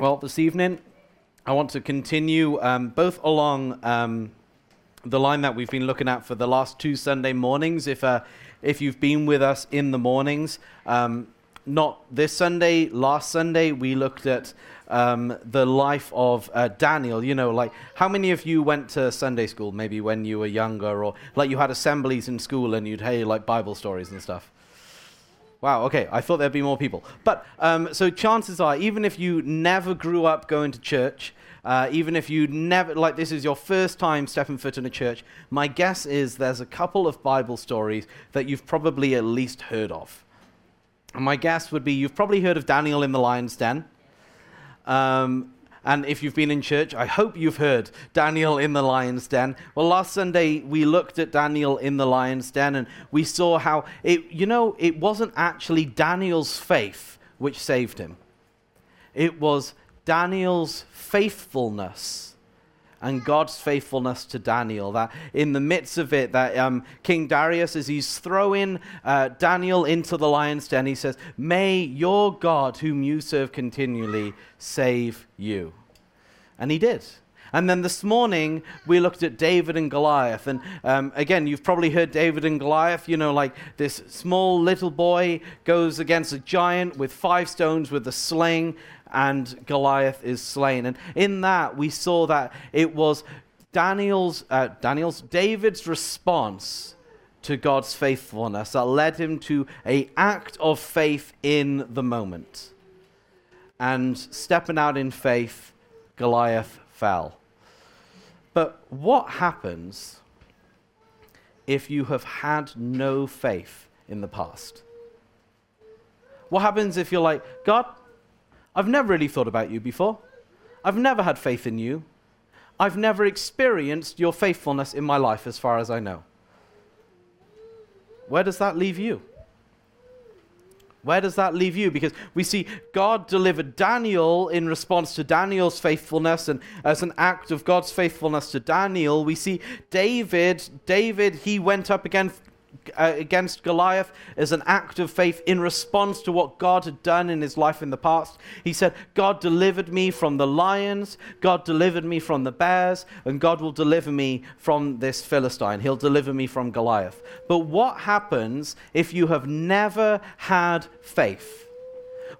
Well, this evening, I want to continue um, both along um, the line that we've been looking at for the last two Sunday mornings. If, uh, if you've been with us in the mornings, um, not this Sunday, last Sunday, we looked at um, the life of uh, Daniel. You know, like how many of you went to Sunday school maybe when you were younger, or like you had assemblies in school and you'd hear like Bible stories and stuff? Wow, okay, I thought there'd be more people. But um, so chances are, even if you never grew up going to church, uh, even if you never, like this is your first time stepping foot in a church, my guess is there's a couple of Bible stories that you've probably at least heard of. And my guess would be you've probably heard of Daniel in the lion's den. Um, and if you've been in church, I hope you've heard Daniel in the lion's den. Well, last Sunday we looked at Daniel in the lion's den and we saw how it, you know, it wasn't actually Daniel's faith which saved him, it was Daniel's faithfulness and God's faithfulness to Daniel. That in the midst of it, that um, King Darius, as he's throwing uh, Daniel into the lion's den, he says, May your God, whom you serve continually, save you. And he did. And then this morning, we looked at David and Goliath. And um, again, you've probably heard David and Goliath. You know, like this small little boy goes against a giant with five stones with a sling, and Goliath is slain. And in that, we saw that it was Daniel's, uh, Daniel's, David's response to God's faithfulness that led him to a act of faith in the moment. And stepping out in faith, Goliath fell. But what happens if you have had no faith in the past? What happens if you're like, God, I've never really thought about you before. I've never had faith in you. I've never experienced your faithfulness in my life as far as I know. Where does that leave you? Where does that leave you? Because we see God delivered Daniel in response to Daniel's faithfulness, and as an act of God's faithfulness to Daniel, we see David. David, he went up against Uh, against Goliath as an act of faith in response to what God had done in his life in the past. He said, God delivered me from the lions, God delivered me from the bears, and God will deliver me from this Philistine. He'll deliver me from Goliath. But what happens if you have never had faith?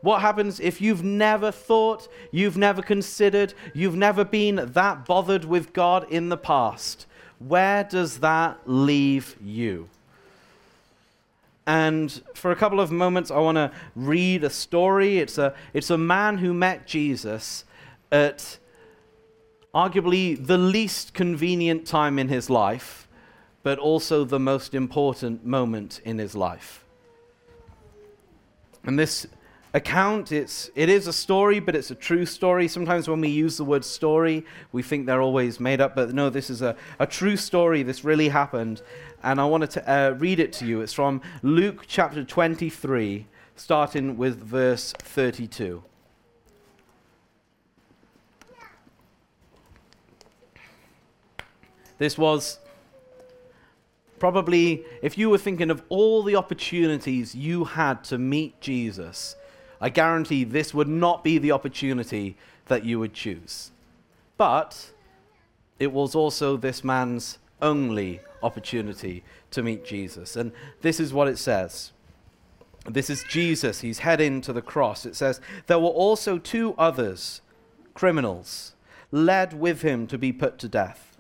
What happens if you've never thought, you've never considered, you've never been that bothered with God in the past? Where does that leave you? And for a couple of moments, I want to read a story. It's a, it's a man who met Jesus at arguably the least convenient time in his life, but also the most important moment in his life. And this account, it's, it is a story, but it's a true story. Sometimes when we use the word story, we think they're always made up, but no, this is a, a true story. This really happened and I wanted to uh, read it to you. It's from Luke chapter 23, starting with verse 32. This was probably, if you were thinking of all the opportunities you had to meet Jesus, I guarantee this would not be the opportunity that you would choose. But it was also this man's only opportunity to meet Jesus. And this is what it says. This is Jesus. He's heading to the cross. It says, There were also two others, criminals, led with him to be put to death.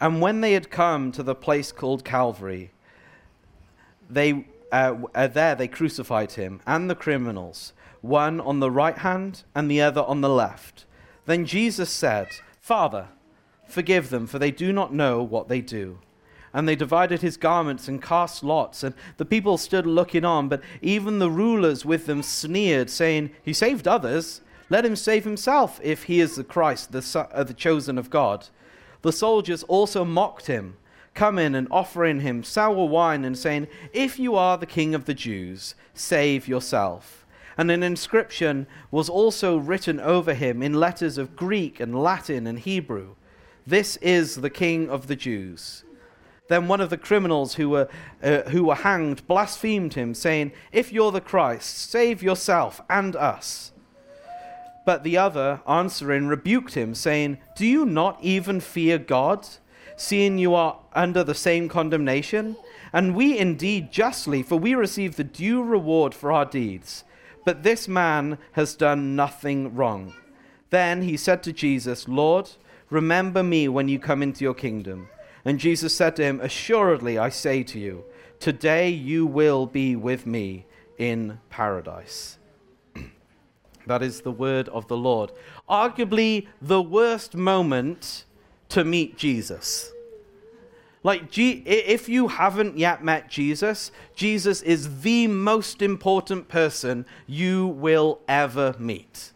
And when they had come to the place called Calvary, they, uh, uh, there they crucified him and the criminals, one on the right hand and the other on the left. Then Jesus said, Father, forgive them, for they do not know what they do and they divided his garments and cast lots. And the people stood looking on, but even the rulers with them sneered, saying, He saved others. Let him save himself if he is the Christ, the, son, uh, the chosen of God. The soldiers also mocked him, coming and offering him sour wine and saying, If you are the king of the Jews, save yourself. And an inscription was also written over him in letters of Greek and Latin and Hebrew This is the king of the Jews. Then one of the criminals who were, uh, who were hanged blasphemed him, saying, If you're the Christ, save yourself and us. But the other, answering, rebuked him, saying, Do you not even fear God, seeing you are under the same condemnation? And we indeed justly, for we receive the due reward for our deeds. But this man has done nothing wrong. Then he said to Jesus, Lord, remember me when you come into your kingdom. And Jesus said to him, Assuredly, I say to you, today you will be with me in paradise. that is the word of the Lord. Arguably the worst moment to meet Jesus. Like, if you haven't yet met Jesus, Jesus is the most important person you will ever meet.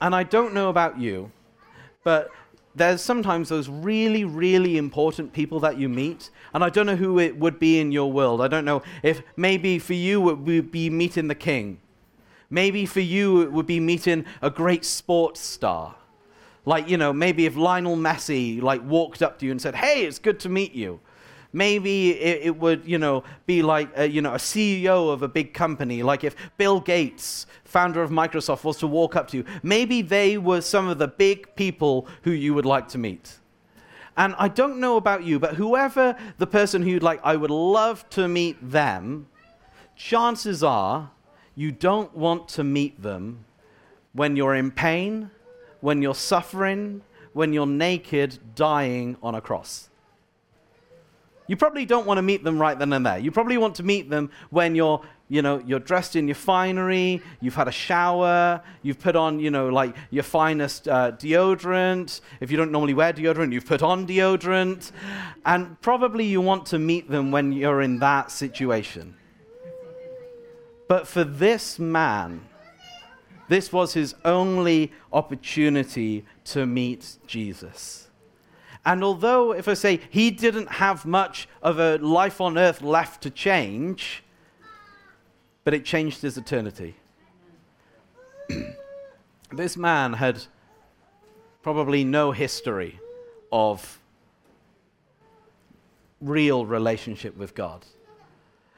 And I don't know about you, but there's sometimes those really, really important people that you meet, and I don't know who it would be in your world. I don't know if maybe for you it would be meeting the king. Maybe for you it would be meeting a great sports star. Like, you know, maybe if Lionel Messi like walked up to you and said, "Hey, it's good to meet you." Maybe it, it would, you know, be like, a, you know, a CEO of a big company. Like if Bill Gates, founder of Microsoft, was to walk up to you. Maybe they were some of the big people who you would like to meet. And I don't know about you, but whoever the person who'd like, I would love to meet them, chances are you don't want to meet them when you're in pain when you're suffering, when you're naked, dying on a cross. You probably don't want to meet them right then and there. You probably want to meet them when you're, you know, you're dressed in your finery, you've had a shower, you've put on, you know, like your finest uh, deodorant. If you don't normally wear deodorant, you've put on deodorant. And probably you want to meet them when you're in that situation. But for this man, this was his only opportunity to meet Jesus. And although, if I say he didn't have much of a life on earth left to change, but it changed his eternity. this man had probably no history of real relationship with God.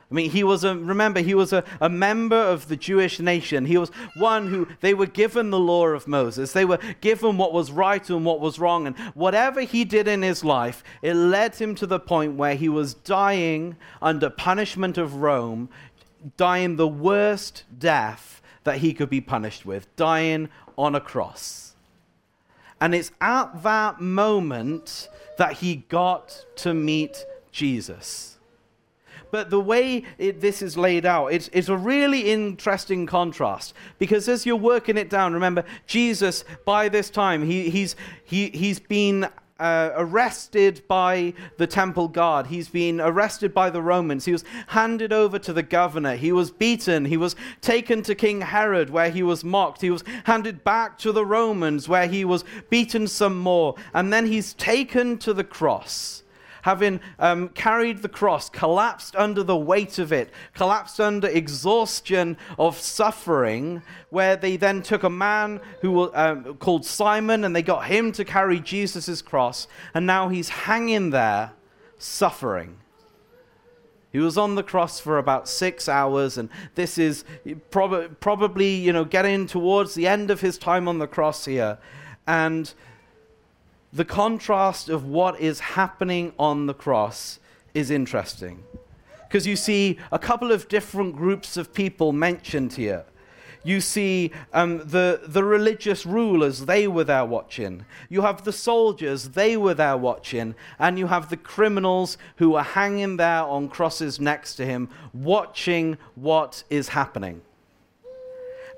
I mean, he was a, remember, he was a, a member of the Jewish nation. He was one who, they were given the law of Moses. They were given what was right and what was wrong. And whatever he did in his life, it led him to the point where he was dying under punishment of Rome, dying the worst death that he could be punished with, dying on a cross. And it's at that moment that he got to meet Jesus. But the way it, this is laid out, it's, it's a really interesting contrast because as you're working it down, remember, Jesus, by this time, he, he's, he, he's been uh, arrested by the temple guard. He's been arrested by the Romans. He was handed over to the governor. He was beaten. He was taken to King Herod, where he was mocked. He was handed back to the Romans, where he was beaten some more. And then he's taken to the cross having um, carried the cross, collapsed under the weight of it, collapsed under exhaustion of suffering, where they then took a man who um, called Simon and they got him to carry Jesus' cross, and now he's hanging there suffering. He was on the cross for about six hours, and this is prob- probably, you know, getting towards the end of his time on the cross here. And the contrast of what is happening on the cross is interesting. Because you see a couple of different groups of people mentioned here. You see um, the, the religious rulers, they were there watching. You have the soldiers, they were there watching. And you have the criminals who are hanging there on crosses next to him, watching what is happening.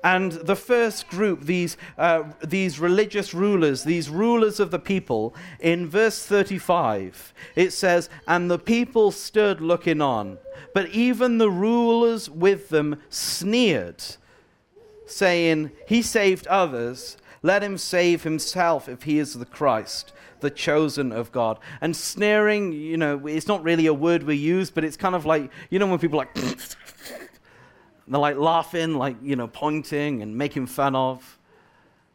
And the first group, these, uh, these religious rulers, these rulers of the people, in verse 35, it says, And the people stood looking on, but even the rulers with them sneered, saying, He saved others, let him save himself if he is the Christ the chosen of God. And sneering, you know, it's not really a word we use, but it's kind of like, you know, when people like, they're like laughing, like, you know, pointing and making fun of.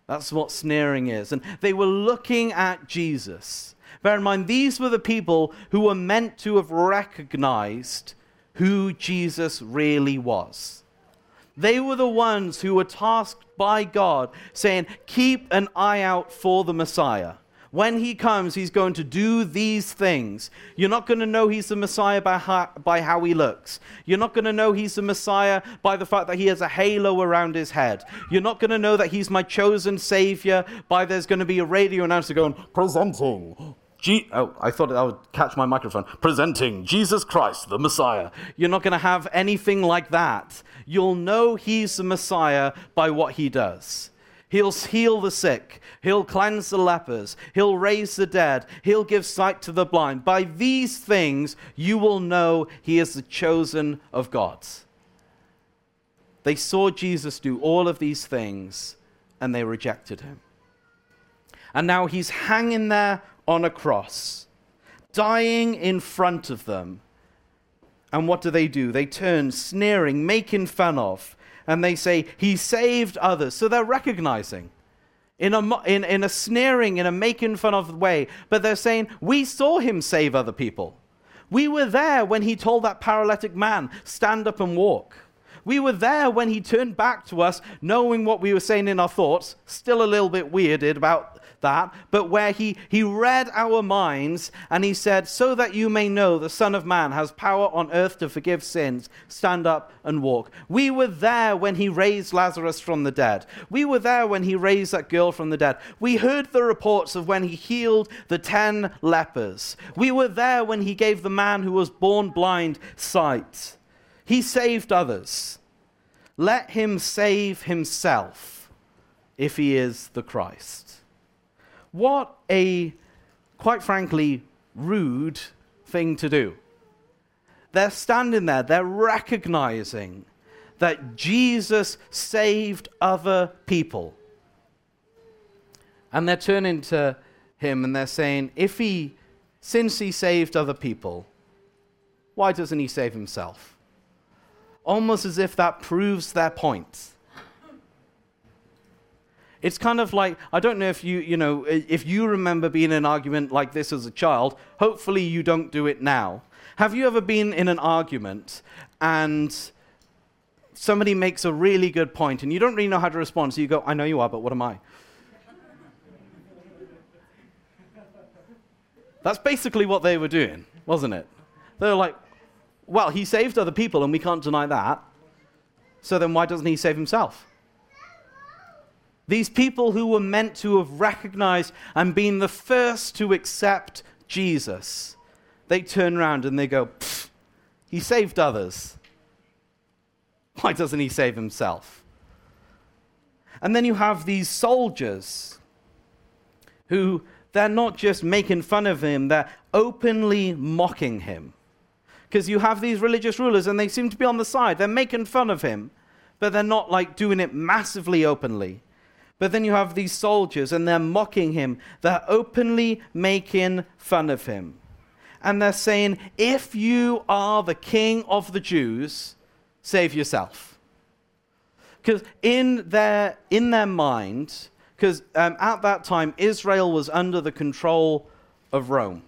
That's what sneering is. And they were looking at Jesus. Bear in mind, these were the people who were meant to have recognized who Jesus really was. They were the ones who were tasked by God saying, Keep an eye out for the Messiah. When he comes, he's going to do these things. You're not going to know he's the Messiah by how, by how he looks. You're not going to know he's the Messiah by the fact that he has a halo around his head. You're not going to know that he's my chosen Savior by there's going to be a radio announcer going, Presenting G- oh, I thought I would catch my microphone. Presenting Jesus Christ, the Messiah. You're not going to have anything like that. You'll know he's the Messiah by what he does. He'll heal the sick. He'll cleanse the lepers. He'll raise the dead. He'll give sight to the blind. By these things, you will know he is the chosen of God. They saw Jesus do all of these things and they rejected him. And now he's hanging there on a cross, dying in front of them. And what do they do? They turn, sneering, making fun of, and they say, He saved others. So they're recognizing in a, in, in a sneering, in a making fun of way, but they're saying, We saw him save other people. We were there when he told that paralytic man, Stand up and walk. We were there when he turned back to us, knowing what we were saying in our thoughts, still a little bit weirded about that, but where he, he read our minds and he said, So that you may know the Son of Man has power on earth to forgive sins, stand up and walk. We were there when he raised Lazarus from the dead. We were there when he raised that girl from the dead. We heard the reports of when he healed the ten lepers. We were there when he gave the man who was born blind sight. He saved others. Let him save himself if he is the Christ. What a, quite frankly, rude thing to do. They're standing there, they're recognizing that Jesus saved other people. And they're turning to him and they're saying, if he, since he saved other people, why doesn't he save himself? Almost as if that proves their point. It's kind of like I don't know if you you know if you remember being in an argument like this as a child. Hopefully you don't do it now. Have you ever been in an argument and somebody makes a really good point and you don't really know how to respond, so you go, "I know you are, but what am I?" That's basically what they were doing, wasn't it? They were like, "Well, he saved other people, and we can't deny that. So then, why doesn't he save himself?" These people who were meant to have recognized and been the first to accept Jesus, they turn around and they go, He saved others. Why doesn't he save himself? And then you have these soldiers who they're not just making fun of him, they're openly mocking him. Because you have these religious rulers and they seem to be on the side. They're making fun of him, but they're not like doing it massively openly. But then you have these soldiers and they're mocking him. They're openly making fun of him. And they're saying, if you are the king of the Jews, save yourself. Because in their, in their mind, because um, at that time, Israel was under the control of Rome.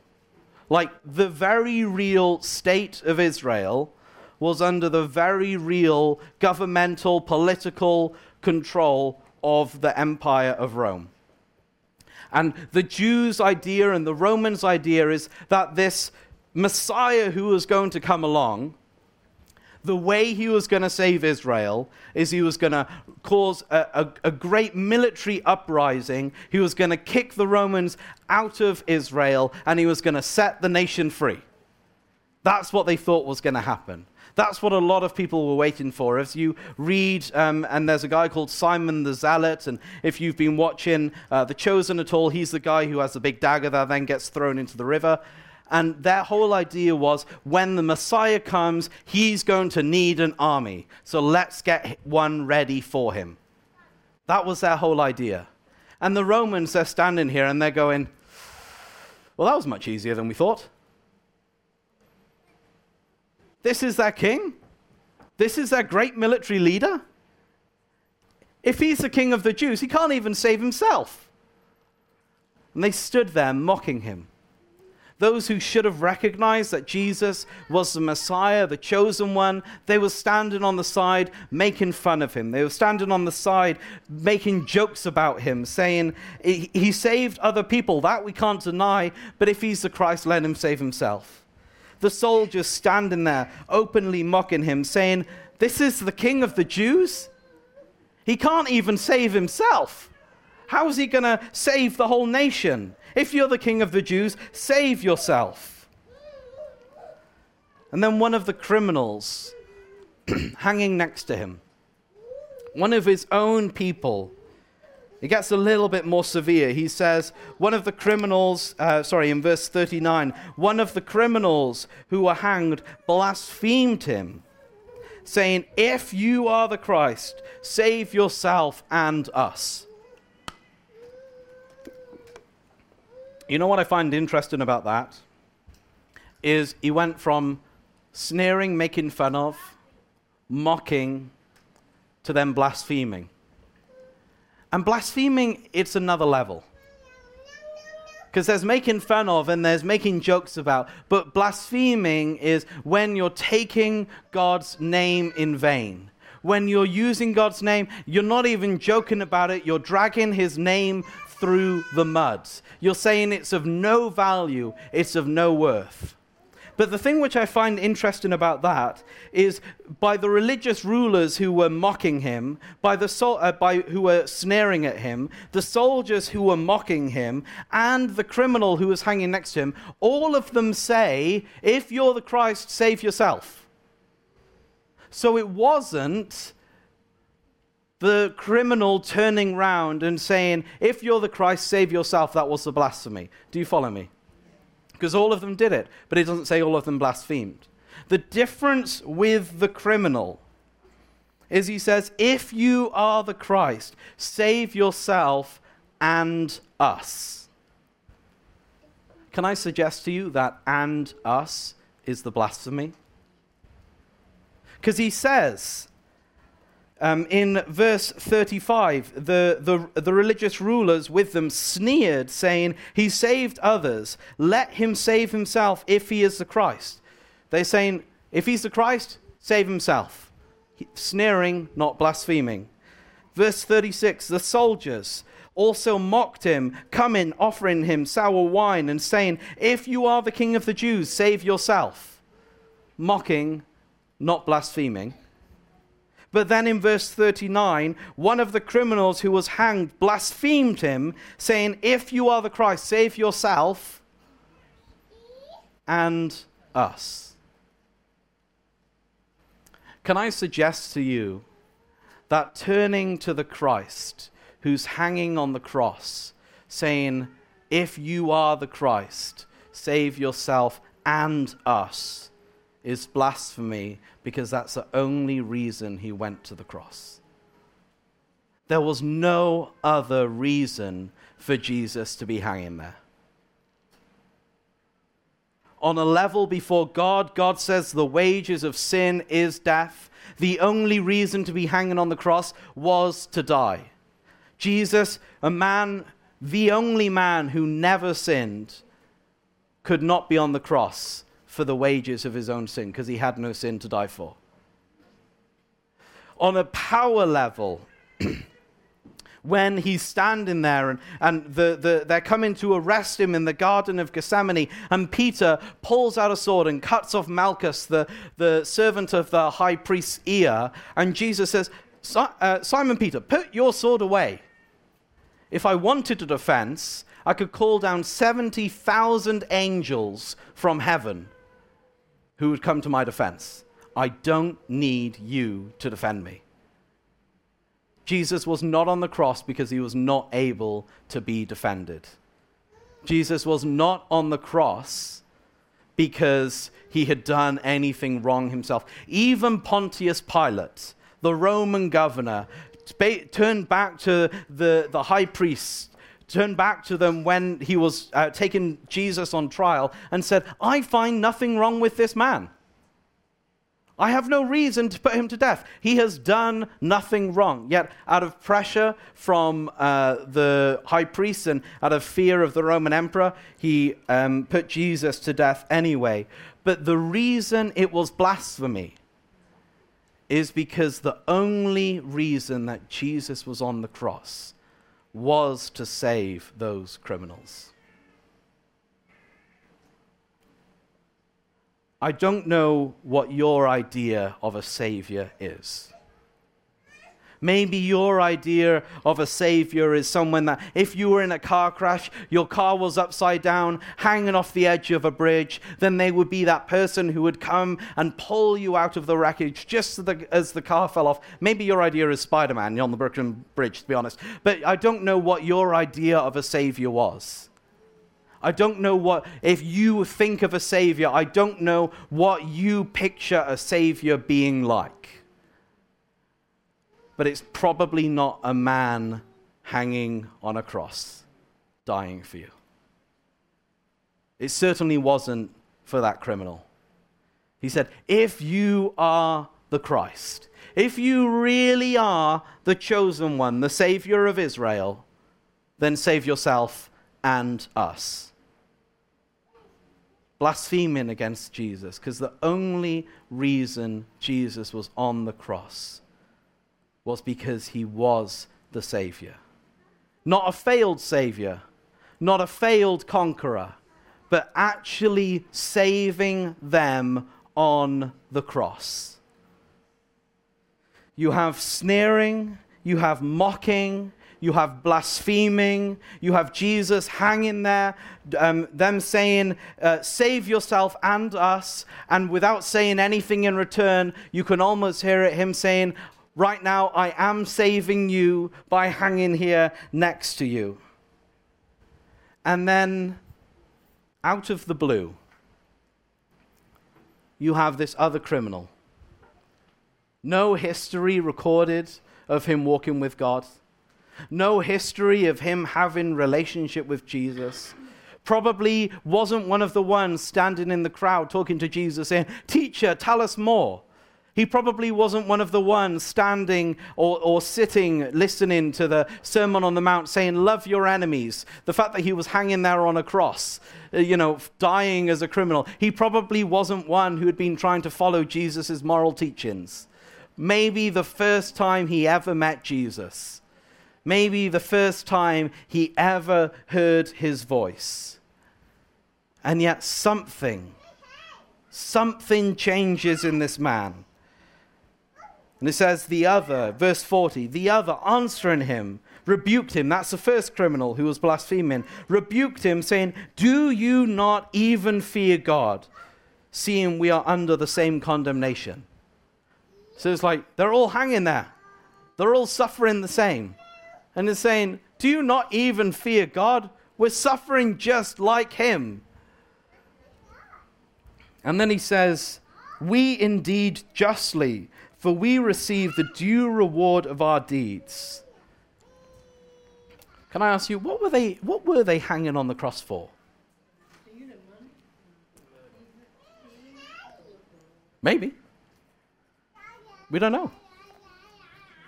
Like the very real state of Israel was under the very real governmental, political control of the Empire of Rome. And the Jews' idea and the Romans' idea is that this Messiah who was going to come along, the way he was going to save Israel is he was going to cause a, a, a, great military uprising. He was going to kick the Romans out of Israel and he was going to set the nation free. That's what they thought was going to happen. That's what a lot of people were waiting for. As you read, um, and there's a guy called Simon the Zealot, and if you've been watching uh, The Chosen at all, he's the guy who has the big dagger that then gets thrown into the river. And their whole idea was when the Messiah comes, he's going to need an army. So let's get one ready for him. That was their whole idea. And the Romans, they're standing here and they're going, well, that was much easier than we thought. This is their king? This is their great military leader? If he's the king of the Jews, he can't even save himself. And they stood there mocking him. those who should have recognized that Jesus was the Messiah, the chosen one, they were standing on the side making fun of him. They were standing on the side making jokes about him, saying, He saved other people. That we can't deny, but if he's the Christ, let him save himself. The soldiers standing there openly mocking him, saying, This is the king of the Jews? He can't even save himself. How is he going to save the whole nation? If you're the king of the Jews, save yourself. And then one of the criminals hanging next to him, one of his own people, it gets a little bit more severe. He says, one of the criminals, uh, sorry, in verse 39, one of the criminals who were hanged blasphemed him, saying, If you are the Christ, save yourself and us. You know what I find interesting about that? Is he went from sneering, making fun of, mocking, to then blaspheming. And blaspheming, it's another level. Because there's making fun of and there's making jokes about. But blaspheming is when you're taking God's name in vain. When you're using God's name, you're not even joking about it, you're dragging his name through the mud. You're saying it's of no value, it's of no worth. But the thing which I find interesting about that is by the religious rulers who were mocking him, by the uh, by who were sneering at him, the soldiers who were mocking him, and the criminal who was hanging next to him, all of them say, "If you're the Christ, save yourself." So it wasn't the criminal turning round and saying, If you're the Christ, save yourself, that was the blasphemy. Do you follow me? Because all of them did it, but it doesn't say all of them blasphemed. The difference with the criminal is he says, If you are the Christ, save yourself and us. Can I suggest to you that and us is the blasphemy? Because he says, um, in verse 35, the, the, the religious rulers with them sneered, saying, He saved others. Let him save himself if he is the Christ. They're saying, If he's the Christ, save himself. Sneering, not blaspheming. Verse 36 The soldiers also mocked him, coming, offering him sour wine, and saying, If you are the king of the Jews, save yourself. Mocking, not blaspheming. But then in verse 39, one of the criminals who was hanged blasphemed him, saying, If you are the Christ, save yourself and us. Can I suggest to you that turning to the Christ who's hanging on the cross, saying, If you are the Christ, save yourself and us, is blasphemy because that's the only reason he went to the cross. There was no other reason for Jesus to be hanging there. On a level before God, God says the wages of sin is death. The only reason to be hanging on the cross was to die. Jesus, a man, the only man who never sinned, could not be on the cross for the wages of his own sin because he had no sin to die for. On a power level, when he's standing there and, and the, the, they're coming to arrest him in the Garden of Gethsemane, and Peter pulls out a sword and cuts off Malchus, the, the servant of the high priest's ear, and Jesus says, uh, Simon Peter, put your sword away. If I wanted a defense, I could call down 70,000 angels from heaven who would come to my defense. I don't need you to defend me. Jesus was not on the cross because he was not able to be defended. Jesus was not on the cross because he had done anything wrong himself. Even Pontius Pilate, the Roman governor, turned back to the, the high priest turned back to them when he was uh, taking Jesus on trial and said, I find nothing wrong with this man. I have no reason to put him to death. He has done nothing wrong. Yet, out of pressure from uh, the high priest and out of fear of the Roman emperor, he um, put Jesus to death anyway. But the reason it was blasphemy is because the only reason that Jesus was on the cross was to save those criminals. I don't know what your idea of a savior is. Maybe your idea of a savior is someone that, if you were in a car crash, your car was upside down, hanging off the edge of a bridge, then they would be that person who would come and pull you out of the wreckage just as the car fell off. Maybe your idea is Spider Man on the Brooklyn Bridge, to be honest. But I don't know what your idea of a savior was. I don't know what, if you think of a Savior, I don't know what you picture a Savior being like. But it's probably not a man hanging on a cross, dying for you. It certainly wasn't for that criminal. He said, If you are the Christ, if you really are the chosen one, the Savior of Israel, then save yourself and us blaspheming against Jesus because the only reason Jesus was on the cross was because he was the Savior. Not a failed Savior, not a failed conqueror, but actually saving them on the cross. You have sneering, you have mocking, you have blaspheming, you have Jesus hanging there, um, them saying, uh, Save yourself and us, and without saying anything in return, you can almost hear it, him saying, Right now, I am saving you by hanging here next to you. And then, out of the blue, you have this other criminal. No history recorded of him walking with God no history of him having relationship with Jesus. Probably wasn't one of the ones standing in the crowd talking to Jesus saying, Teacher, tell us more. He probably wasn't one of the ones standing or, or sitting listening to the Sermon on the Mount saying, Love your enemies. The fact that he was hanging there on a cross, uh, you know, dying as a criminal. He probably wasn't one who had been trying to follow Jesus' moral teachings. Maybe the first time he ever met Jesus maybe the first time he ever heard his voice. And yet, something, something changes in this man. And it says, the other, verse 40, the other answering him, rebuked him. That's the first criminal who was blaspheming. Rebuked him, saying, Do you not even fear God, seeing we are under the same condemnation? So it's like they're all hanging there, they're all suffering the same and is saying, Do you not even fear God? We're suffering just like him. And then he says, We indeed justly, for we receive the due reward of our deeds. Can I ask you, what were they, what were they hanging on the cross for? Maybe. We don't know.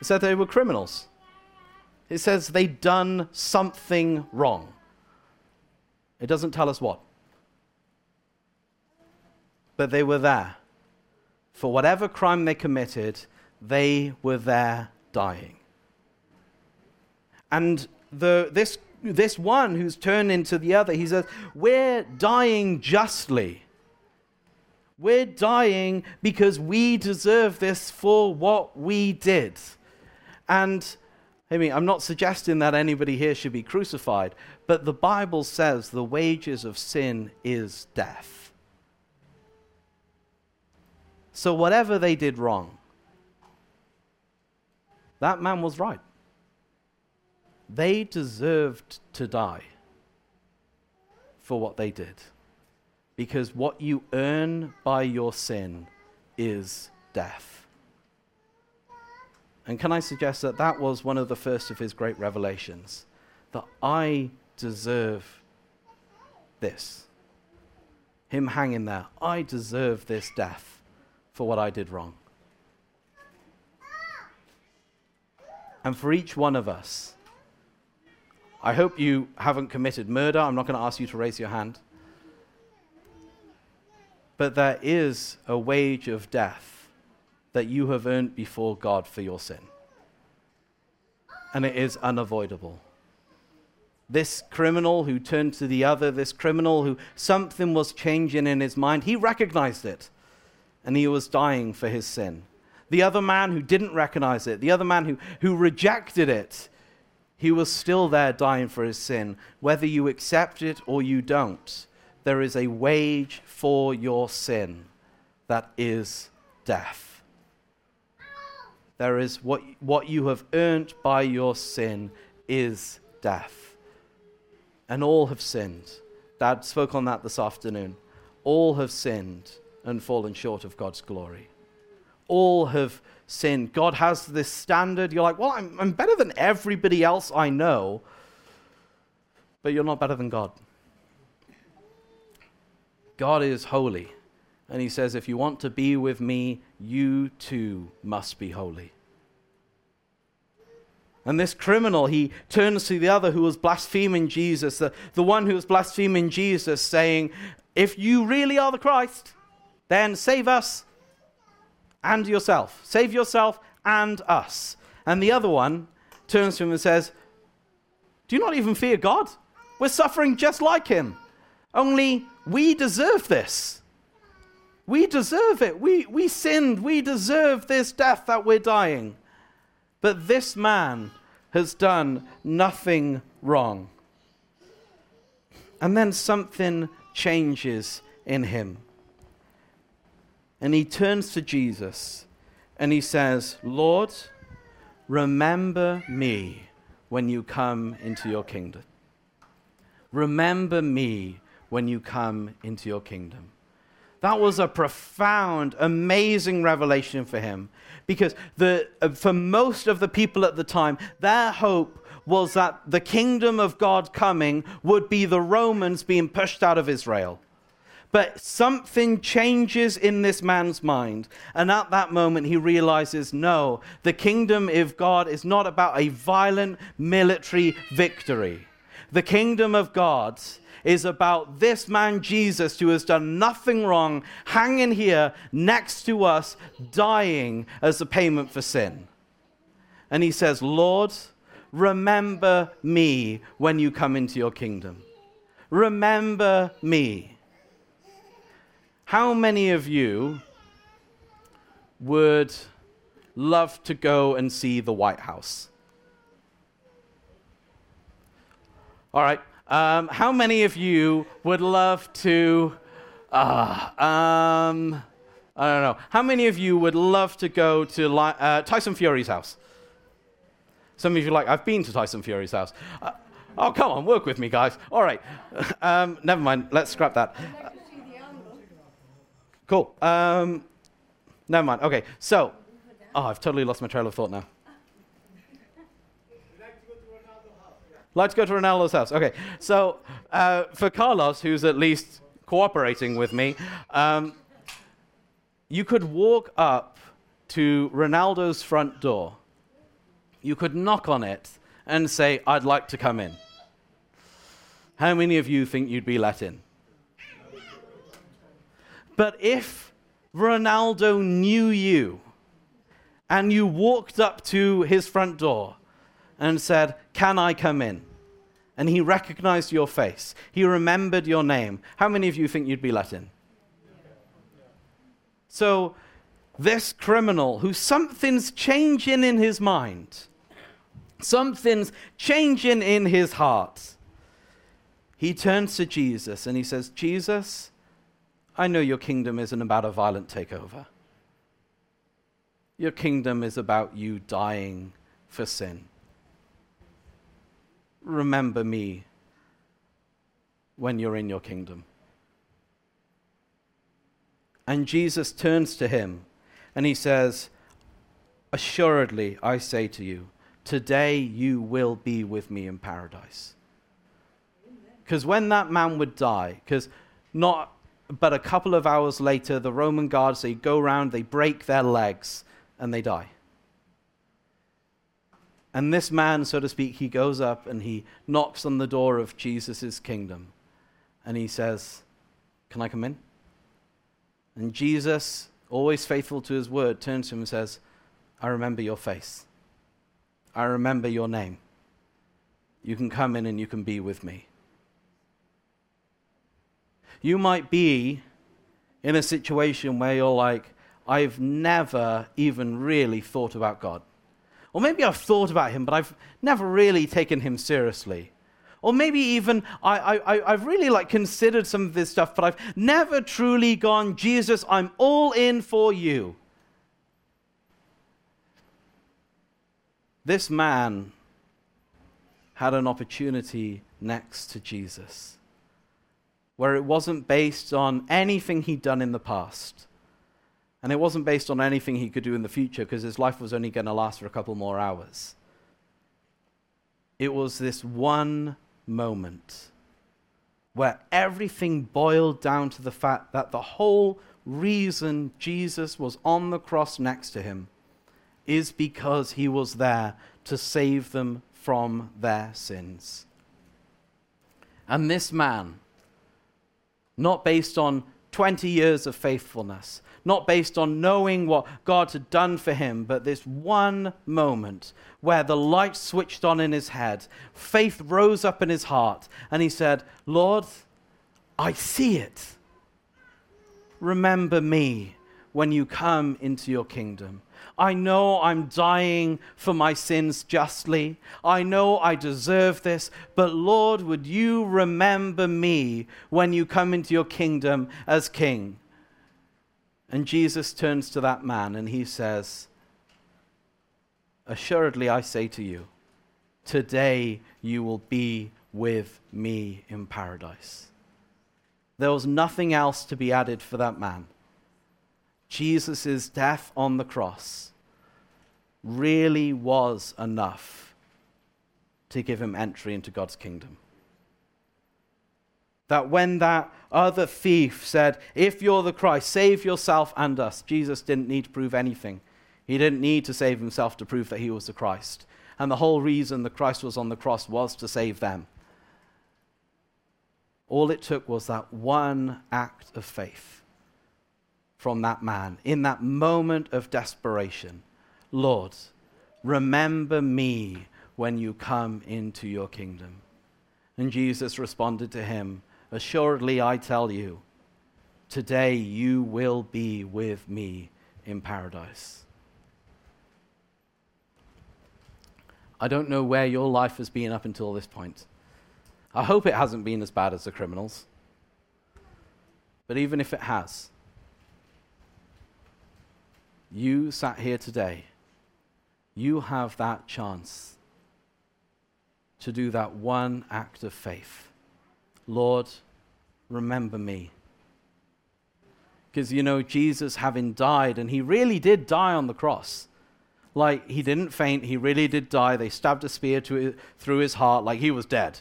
It said they were criminals. It says they'd done something wrong. It doesn't tell us what. But they were there. For whatever crime they committed, they were there dying. And the, this, this one who's turned into the other, he says, We're dying justly. We're dying because we deserve this for what we did. And I mean, I'm not suggesting that anybody here should be crucified, but the Bible says the wages of sin is death. So, whatever they did wrong, that man was right. They deserved to die for what they did. Because what you earn by your sin is death. And can I suggest that that was one of the first of his great revelations? That I deserve this. Him hanging there. I deserve this death for what I did wrong. And for each one of us, I hope you haven't committed murder. I'm not going to ask you to raise your hand. But there is a wage of death that you have earned before God for your sin. And it is unavoidable. This criminal who turned to the other, this criminal who something was changing in his mind, he recognized it and he was dying for his sin. The other man who didn't recognize it, the other man who, who rejected it, he was still there dying for his sin. Whether you accept it or you don't, there is a wage for your sin that is death. There is what, what you have earned by your sin is death. And all have sinned. Dad spoke on that this afternoon. All have sinned and fallen short of God's glory. All have sinned. God has this standard. You're like, well, I'm, I'm better than everybody else I know, but you're not better than God. God is holy. And he says, if you want to be with me, you too must be holy. And this criminal, he turns to the other who was blaspheming Jesus, the, the one who was blaspheming Jesus, saying, If you really are the Christ, then save us and yourself. Save yourself and us. And the other one turns to him and says, Do you not even fear God? We're suffering just like him. Only we deserve this. We deserve it. We, we sinned. We deserve this death that we're dying. But this man has done nothing wrong. And then something changes in him. And he turns to Jesus and he says, Lord, remember me when you come into your kingdom. Remember me when you come into your kingdom. That was a profound, amazing revelation for him because the, uh, for most of the people at the time, their hope was that the kingdom of God coming would be the Romans being pushed out of Israel. But something changes in this man's mind. And at that moment, he realizes no, the kingdom of God is not about a violent military victory. The kingdom of God is about this man Jesus who has done nothing wrong, hanging here next to us, dying as a payment for sin. And he says, Lord, remember me when you come into your kingdom. Remember me. How many of you would love to go and see the White House? All right. Um, how many of you would love to? Uh, um, I don't know. How many of you would love to go to uh, Tyson Fury's house? Some of you like, I've been to Tyson Fury's house. Uh, oh, come on, work with me, guys. All right. Um, never mind. Let's scrap that. Cool. Um, never mind. Okay, so, oh, I've totally lost my trail of thought now. Like to go to Ronaldo's house. Okay, so uh, for Carlos, who's at least cooperating with me, um, you could walk up to Ronaldo's front door. You could knock on it and say, I'd like to come in. How many of you think you'd be let in? But if Ronaldo knew you and you walked up to his front door and said, Can I come in? And he recognized your face, he remembered your name, how many of you think you'd be let in? So, this criminal who something's changing in his mind, something's changing in his heart, he turns to Jesus and he says, Jesus, I know your kingdom isn't about a violent takeover. Your kingdom is about you dying for sin. Remember me when you're in your kingdom. And Jesus turns to him and he says, Assuredly, I say to you, today you will be with me in paradise. Because when that man would die, because not but a couple of hours later, the Roman guards, they go around, they break their legs, and they die. And this man, so to speak, he goes up and he knocks on the door of Jesus' kingdom. And he says, Can I come in? And Jesus, always faithful to his word, turns to him and says, I remember your face. I remember your name. You can come in and you can be with me. You might be in a situation where you're like, I've never even really thought about God. Or maybe I've thought about him, but I've never really taken him seriously. Or maybe even I, I've really like considered some of this stuff, but I've never truly gone, Jesus, I'm all in for you. This man had an opportunity next to Jesus where it wasn't based on anything he'd done in the past. And it wasn't based on anything he could do in the future because his life was only going to last for a couple more hours. It was this one moment where everything boiled down to the fact that the whole reason Jesus was on the cross next to him is because he was there to save them from their sins. And this man, not based on 20 years of faithfulness, not based on knowing what God had done for him, but this one moment where the light switched on in his head, faith rose up in his heart, and he said, Lord, I see it. Remember me when you come into your kingdom. I know I'm dying for my sins justly. I know I deserve this, but Lord, would you remember me when you come into your kingdom as king? And Jesus turns to that man and he says, Assuredly, I say to you, today you will be with me in paradise. There was nothing else to be added for that man. Jesus' death on the cross really was enough to give him entry into God's kingdom. That when that other thief said, If you're the Christ, save yourself and us, Jesus didn't need to prove anything. He didn't need to save himself to prove that he was the Christ. And the whole reason the Christ was on the cross was to save them. All it took was that one act of faith from that man in that moment of desperation. Lord, remember me when you come into your kingdom. And Jesus responded to him, Assuredly, I tell you, today you will be with me in paradise. I don't know where your life has been up until this point. I hope it hasn't been as bad as the criminals. But even if it has, you sat here today, you have that chance to do that one act of faith. Lord, remember me. Because, you know, Jesus, having died, and he really did die on the cross. Like, he didn't faint, he really did die. They stabbed a spear to, through his heart, like he was dead.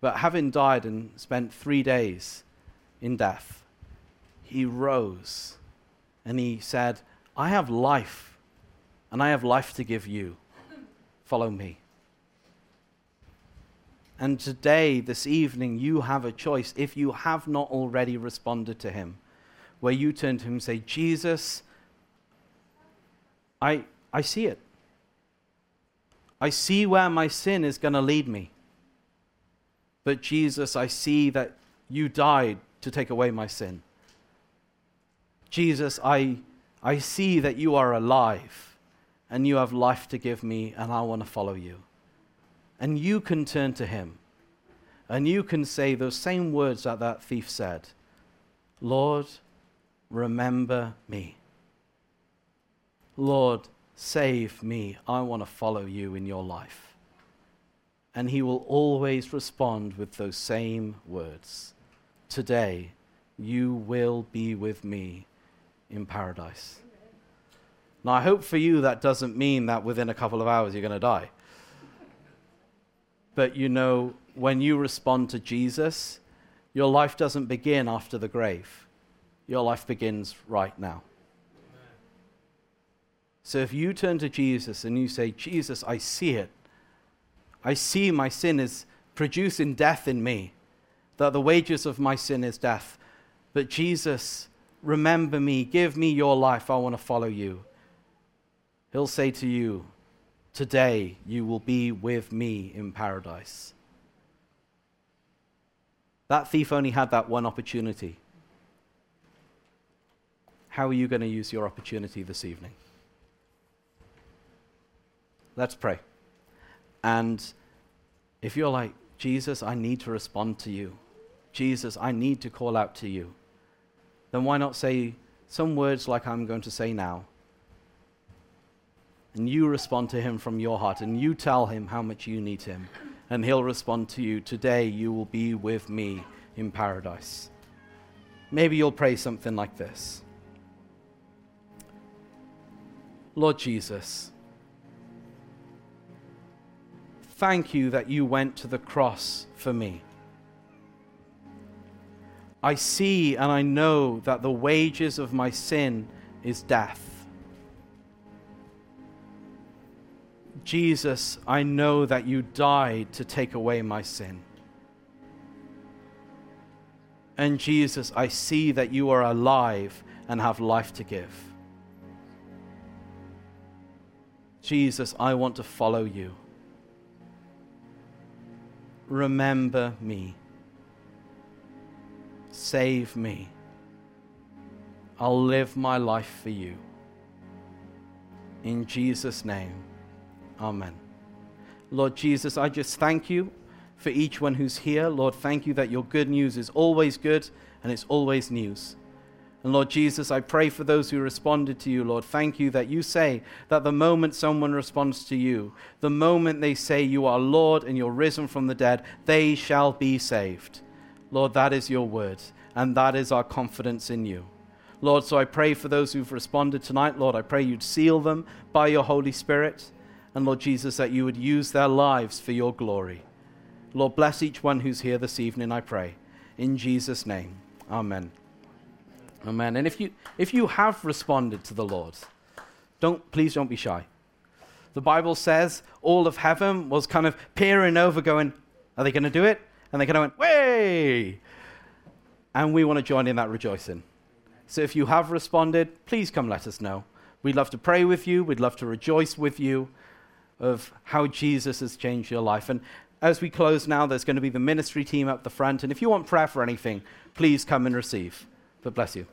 But having died and spent three days in death, he rose and he said, I have life, and I have life to give you. Follow me. And today, this evening, you have a choice if you have not already responded to him, where you turn to him and say, Jesus, I, I see it. I see where my sin is going to lead me. But Jesus, I see that you died to take away my sin. Jesus, I, I see that you are alive and you have life to give me, and I want to follow you. And you can turn to him and you can say those same words that that thief said Lord, remember me. Lord, save me. I want to follow you in your life. And he will always respond with those same words Today, you will be with me in paradise. Now, I hope for you that doesn't mean that within a couple of hours you're going to die. But you know, when you respond to Jesus, Your life doesn't begin after the grave, your life begins right now. So if you turn to Jesus and you say, Jesus, I see it. I see my sin is producing death in me, that the wages of my sin is death. But Jesus, remember me, give me your life, I want to follow you. He'll say to you, Today you will be with me in paradise. That thief only had that one opportunity. How are you going to use your opportunity this evening? Let's pray. And if you're like, Jesus, I need to respond to you, Jesus, I need to call out to you, then why not say some words like I'm going to say now? And you respond to him from your heart, and you tell him how much you need him. And he'll respond to you, Today you will be with me in paradise. Maybe you'll pray something like this Lord Jesus, thank you that you went to the cross for me. I see and I know that the wages of my sin is death. Jesus, I know that you died to take away my sin. And Jesus, I see that you are alive and have life to give. Jesus, I want to follow you remember me. Save me. I'll live my life for you. In Jesus' name, Amen. Lord Jesus, I just thank you for each one who's here. Lord, thank you that your good news is always good and it's always news. And Lord Jesus, I pray for those who responded to you, Lord. Thank you that you say that the moment someone responds to you, the moment they say you are Lord and you're risen from the dead, they shall be saved. Lord, that is your word, and that is our confidence in you. Lord, so I pray for those who've responded tonight, Lord, I pray you'd seal them by your Holy Spirit, and Lord Jesus, that you would use their lives for your glory. Lord, bless each one who's here this evening, I pray. In Jesus' name, amen. Amen. And if you, if you have responded to the Lord, don't, please don't be shy. The Bible says all of heaven was kind of peering over, going, Are they going to do it? And they kind of went, Way! And we want to join in that rejoicing. So if you have responded, please come let us know. We'd love to pray with you. We'd love to rejoice with you of how Jesus has changed your life. And as we close now, there's going to be the ministry team up the front. And if you want prayer for anything, please come and receive. But bless you.